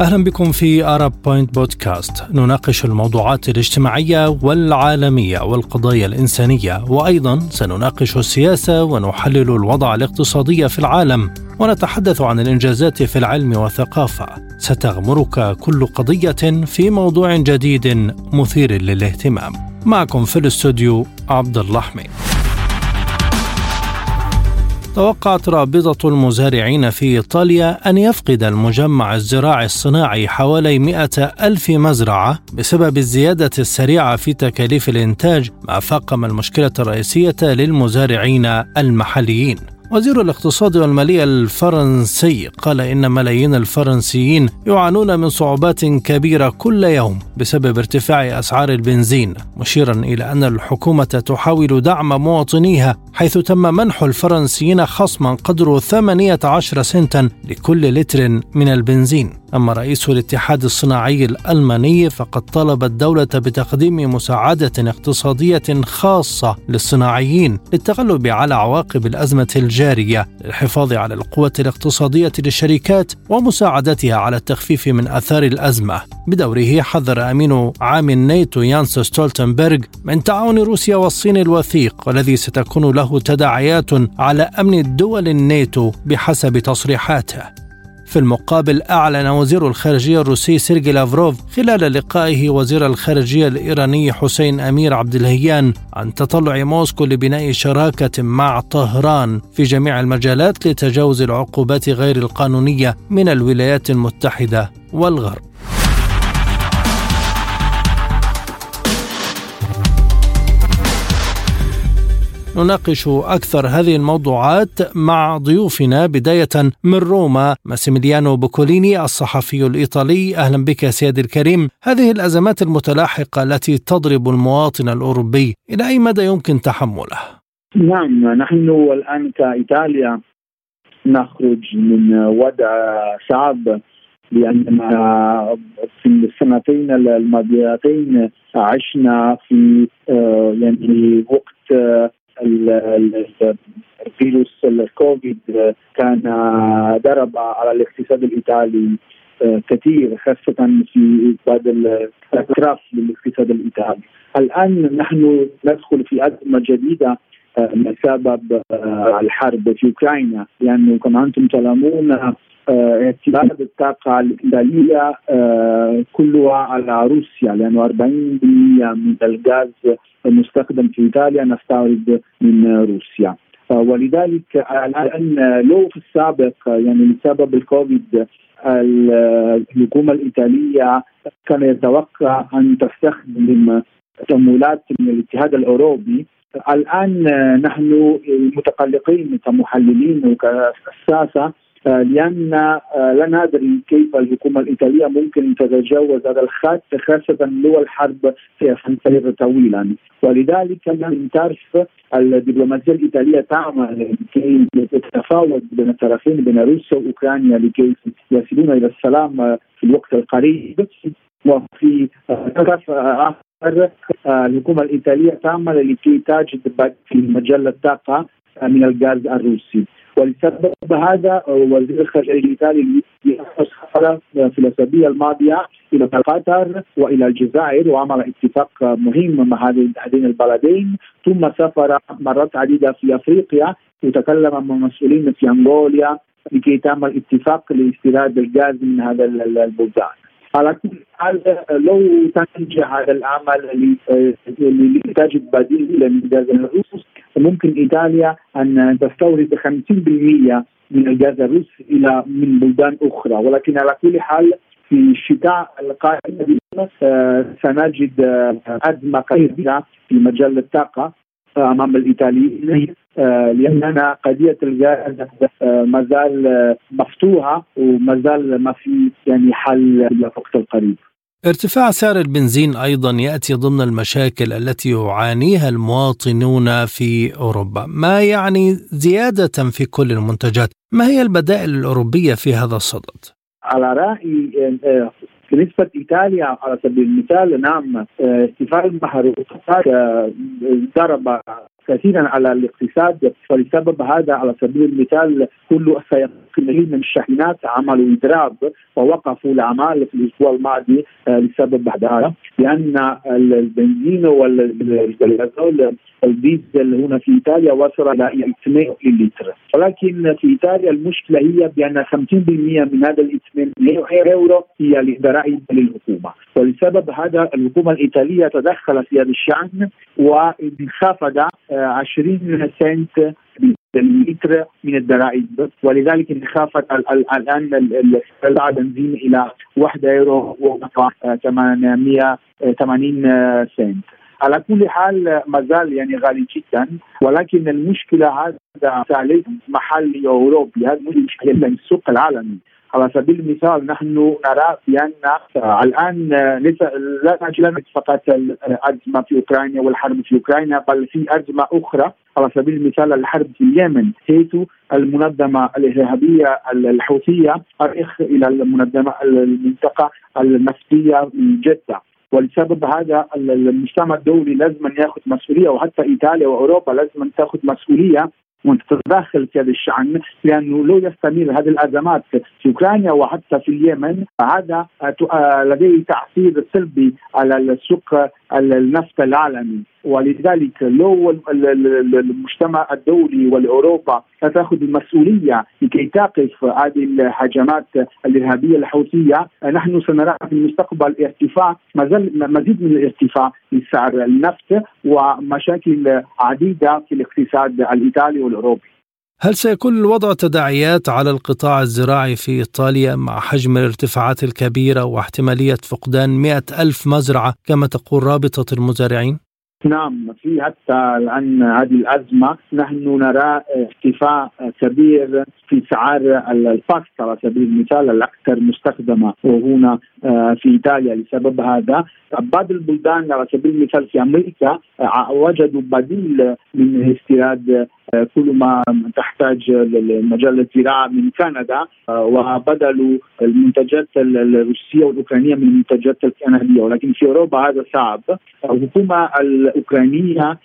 أهلا بكم في Arab Point podcast نناقش الموضوعات الاجتماعية والعالمية والقضايا الإنسانية وأيضا سنناقش السياسة ونحلل الوضع الاقتصادي في العالم ونتحدث عن الإنجازات في العلم والثقافة. ستغمرك كل قضية في موضوع جديد مثير للاهتمام. معكم في الاستوديو عبد الله حميد توقعت رابطة المزارعين في إيطاليا أن يفقد المجمع الزراعي الصناعي حوالي مئة ألف مزرعة بسبب الزيادة السريعة في تكاليف الإنتاج ما فاقم المشكلة الرئيسية للمزارعين المحليين. وزير الاقتصاد والمالية الفرنسي قال إن ملايين الفرنسيين يعانون من صعوبات كبيرة كل يوم بسبب ارتفاع أسعار البنزين مشيرا إلى أن الحكومة تحاول دعم مواطنيها حيث تم منح الفرنسيين خصما قدره 18 سنتا لكل لتر من البنزين. أما رئيس الاتحاد الصناعي الألماني فقد طلب الدولة بتقديم مساعدة اقتصادية خاصة للصناعيين للتغلب على عواقب الأزمة الجارية للحفاظ على القوة الاقتصادية للشركات ومساعدتها على التخفيف من آثار الأزمة. بدوره حذر أمين عام الناتو يانس ستولتنبرغ من تعاون روسيا والصين الوثيق والذي ستكون له تداعيات على أمن الدول الناتو بحسب تصريحاته. في المقابل أعلن وزير الخارجية الروسي سيرجي لافروف خلال لقائه وزير الخارجية الإيراني حسين أمير عبد الهيان عن تطلع موسكو لبناء شراكة مع طهران في جميع المجالات لتجاوز العقوبات غير القانونية من الولايات المتحدة والغرب. نناقش أكثر هذه الموضوعات مع ضيوفنا بداية من روما ماسيميليانو بوكوليني الصحفي الإيطالي أهلا بك سيدي الكريم هذه الأزمات المتلاحقة التي تضرب المواطن الأوروبي إلى أي مدى يمكن تحمله؟ نعم نحن الآن كإيطاليا نخرج من وضع صعب لأننا في السنتين الماضيتين عشنا في آه، يعني وقت الفيروس الكوفيد كان ضرب على الاقتصاد الإيطالي آه، كثير خاصة في بعض الأطراف للاقتصاد الإيطالي. الآن نحن ندخل في أزمة جديدة آه، بسبب آه، الحرب في أوكرانيا لأنه كما أنتم تعلمون اعتماد الطاقة الإيطالية كلها على روسيا لأنه 40% من الغاز المستخدم في إيطاليا نستورد من روسيا. ولذلك الآن لو في السابق يعني بسبب الكوفيد الحكومة الإيطالية كان يتوقع أن تستخدم تمويلات من الاتحاد الأوروبي. الآن نحن متقلقين كمحللين وكساسة لأن آه، لا ندري كيف الحكومة الإيطالية ممكن تتجاوز هذا الخط خاصة لو الحرب سيستمر طويلا. ولذلك من طرف الدبلوماسية الإيطالية تعمل لكي تتفاوض بين الطرفين بين روسيا وأوكرانيا لكي يصلون إلى السلام في الوقت القريب. وفي طرف آخر الحكومة الإيطالية تعمل لكي تجد في مجال الطاقة من الغاز الروسي. ولسبب هذا وزير الخارجية الإيطالي سافر في الأسابيع الماضية إلى قطر وإلى الجزائر وعمل اتفاق مهم مع هذين البلدين ثم سافر مرات عديدة في أفريقيا وتكلم مع مسؤولين في أنغوليا لكي تعمل اتفاق لاستيراد الغاز من هذا البلدان. على كل حال لو تنجح هذا العمل لإنتاج بديل للغاز الروسي ممكن إيطاليا أن تستورد 50% من الغاز الروسي إلى من بلدان أخرى ولكن على كل حال في الشتاء القادم آه، سنجد آه، أزمة كبيره في مجال الطاقة آه، أمام الإيطاليين لاننا قضية الغاز ما زال مفتوحة وما زال ما في يعني حل في الوقت القريب. ارتفاع سعر البنزين أيضا يأتي ضمن المشاكل التي يعانيها المواطنون في أوروبا، ما يعني زيادة في كل المنتجات، ما هي البدائل الأوروبية في هذا الصدد؟ على رايي آه، بالنسبة لإيطاليا على سبيل المثال نعم آه، ارتفاع المحروقات آه، ضرب كثيرا على الاقتصاد ولسبب هذا على سبيل المثال كل السيارات المستقلين من الشاحنات عملوا اضراب ووقفوا الأعمال في الأسبوع الماضي لسبب هذا. لأن البنزين والغازول الديزل هنا في إيطاليا وصل إلى 2 لتر ولكن في إيطاليا المشكلة هي بأن 50% من هذا ال 2 يورو هي الضرائب للحكومة. ولسبب هذا الحكومة الإيطالية تدخلت في هذا الشان وانخفض 20 سنت لتر من الضرائب ولذلك انخفض الآن السلعه بنزين إلى 1 يورو و 880 سنت. على كل حال ما زال يعني غالي جدا. ولكن المشكلة هذا محلي اوروبي هذا مشكلة السوق العالمي على سبيل المثال نحن نرى بان الآن ليس لا نجد فقط الازمه في أوكرانيا والحرب في أوكرانيا بل في أزمة أخرى على سبيل المثال الحرب في اليمن حيث المنظمة الإرهابية الحوثية ارخ إلى المنظمة المنطقة النفطيه من جدة. ولسبب هذا المجتمع الدولي لازم ياخذ مسؤولية وحتى إيطاليا وأوروبا لازم تاخذ مسؤولية وتتدخل في هذا الشأن لأنه لو يستمر هذه الأزمات في أوكرانيا وحتى في اليمن هذا لديه تأثير سلبي على السوق النفط العالمي. ولذلك لو المجتمع الدولي والأوروبا تاخذ المسؤولية لكي تقف هذه الهجمات الإرهابية الحوثية نحن سنرى في المستقبل ارتفاع مزيد من الارتفاع لسعر النفط ومشاكل عديدة في الاقتصاد الإيطالي والأوروبي. هل سيكون الوضع تداعيات على القطاع الزراعي في إيطاليا مع حجم الارتفاعات الكبيرة واحتمالية فقدان مئة ألف مزرعة كما تقول رابطة المزارعين؟ نعم في حتى الآن هذه الأزمة نحن نرى ارتفاع كبير في اسعار الباستا على سبيل المثال الأكثر مستخدمة وهنا في إيطاليا لسبب هذا بعض البلدان على سبيل المثال في أمريكا وجدوا بديل من استيراد كل ما تحتاج مجال الزراعة من كندا وبدلوا المنتجات الروسية والأوكرانية من المنتجات الكندية. ولكن في أوروبا هذا صعب. الحكومة الأوكرانية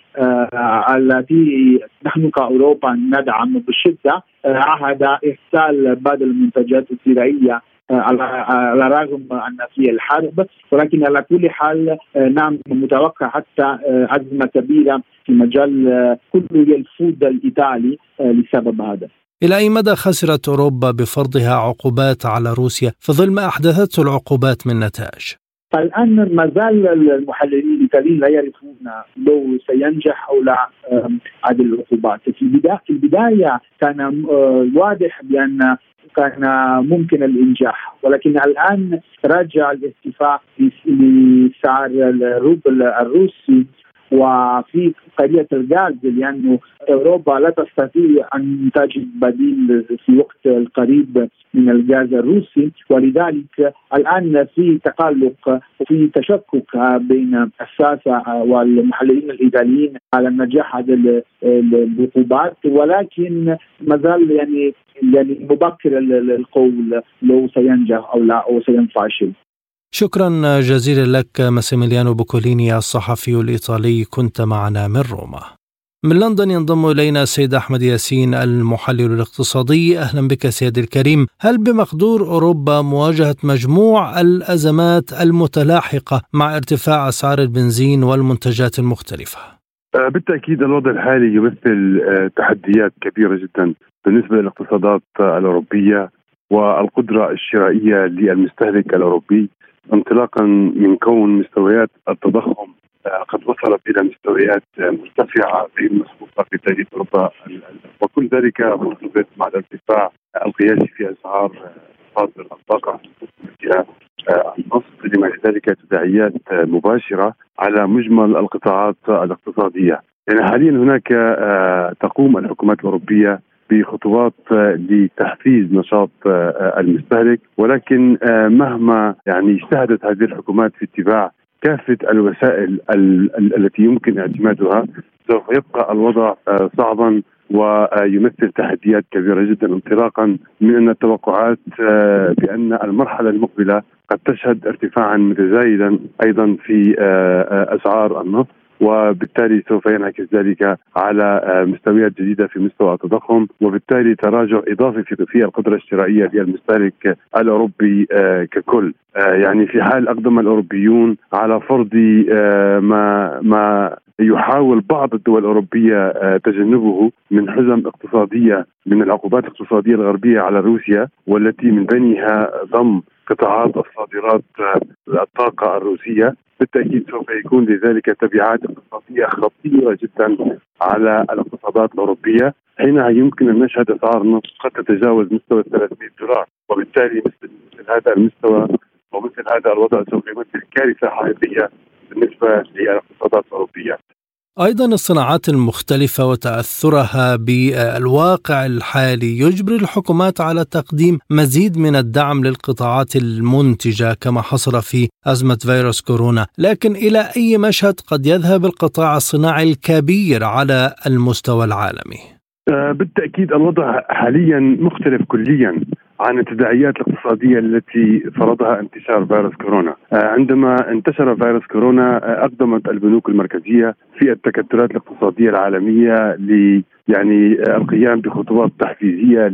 التي نحن كأوروبا ندعم بشدة عهد إرسال بعض المنتجات الزراعية على الرغم أن في الحرب ولكن على كل حال نعم متوقع حتى ازمه كبيره في مجال كل الفود الإيطالي لسبب هذا. إلى أي مدى خسرت أوروبا بفرضها عقوبات على روسيا في ظل ما أحدثته العقوبات من نتائج؟ الان ما زال المحللين الإيطاليين لا يعرفون لو سينجح أو لا هذه العقوبات. في البداية في البداية كان واضح بأن كان ممكن الإنجاح ولكن الآن رجع الارتفاع لسعر الروبل الروسي. وفي قضية الغاز لأنه أوروبا لا تستطيع أن تجد بديل في وقت القريب من الغاز الروسي. ولذلك الآن في تقلق وفي تشكك بين الساسة والمحللين الايطاليين على نجاح هذه العقوبات. ولكن ما زال يعني يعني مبكر القول لو سينجح أو لا أو سينفشل. شكرا جزيلا لك ماسيميليانو بوكوليني الصحفي الإيطالي كنت معنا من روما. من لندن ينضم إلينا السيد أحمد ياسين المحلل الاقتصادي. أهلا بك سيدي الكريم. هل بمقدور أوروبا مواجهة مجموع الأزمات المتلاحقة مع ارتفاع أسعار البنزين والمنتجات المختلفة؟ بالتأكيد الوضع الحالي يمثل تحديات كبيرة جدا بالنسبة للاقتصادات الأوروبية والقدرة الشرائية للمستهلك الأوروبي. انطلاقا من كون مستويات التضخم قد وصلت إلى مستويات مرتفعة غير مسبوقه في تاريخ أوروبا. وكل ذلك مرتبط مع الارتفاع القياسي في أسعار مصادر الطاقة فيها النفط لما لذلك تداعيات مباشرة على مجمل القطاعات الاقتصادية. يعني حاليا هناك تقوم الحكومات الأوروبية بخطوات لتحفيز نشاط المستهلك. ولكن مهما يعني اجتهدت هذه الحكومات في اتباع كافة الوسائل التي يمكن اعتمادها سوف يبقى الوضع صعبا ويمثل تحديات كبيرة جدا. انطلاقا من أن التوقعات بأن المرحلة المقبلة قد تشهد ارتفاعا متزايدا أيضا في أسعار النفط. وبالتالي سوف ينعكس ذلك على مستويات جديدة في مستوى التضخم وبالتالي تراجع إضافي في القدرة الشرائيه للمستهلك الأوروبي ككل. يعني في حال أقدم الأوروبيون على فرض ما ما يحاول بعض الدول الأوروبية تجنبه من حزم اقتصادية من العقوبات الاقتصادية الغربية على روسيا والتي من بينها ضم قطاعات الصادرات الطاقة الروسية بالتأكيد سوف يكون لذلك تبعات اقتصادية خطيرة جدا على الاقتصادات الأوروبية حينها يمكن أن نشهد أسعار النفط قد تتجاوز مستوى 300 دولار وبالتالي مثل, هذا المستوى ومثل هذا الوضع سوف يمثل كارثة حقيقية بالنسبة للاقتصادات الأوروبية. أيضا الصناعات المختلفة وتأثرها بالواقع الحالي يجبر الحكومات على تقديم مزيد من الدعم للقطاعات المنتجة كما حصل في أزمة فيروس كورونا، لكن إلى أي مشهد قد يذهب القطاع الصناعي الكبير على المستوى العالمي؟ بالتأكيد الوضع حاليا مختلف كليا عن التداعيات الاقتصادية التي فرضها انتشار فيروس كورونا. عندما انتشر فيروس كورونا أقدمت البنوك المركزية في التكتلات الاقتصادية العالمية ل يعني القيام بخطوات تحفيزية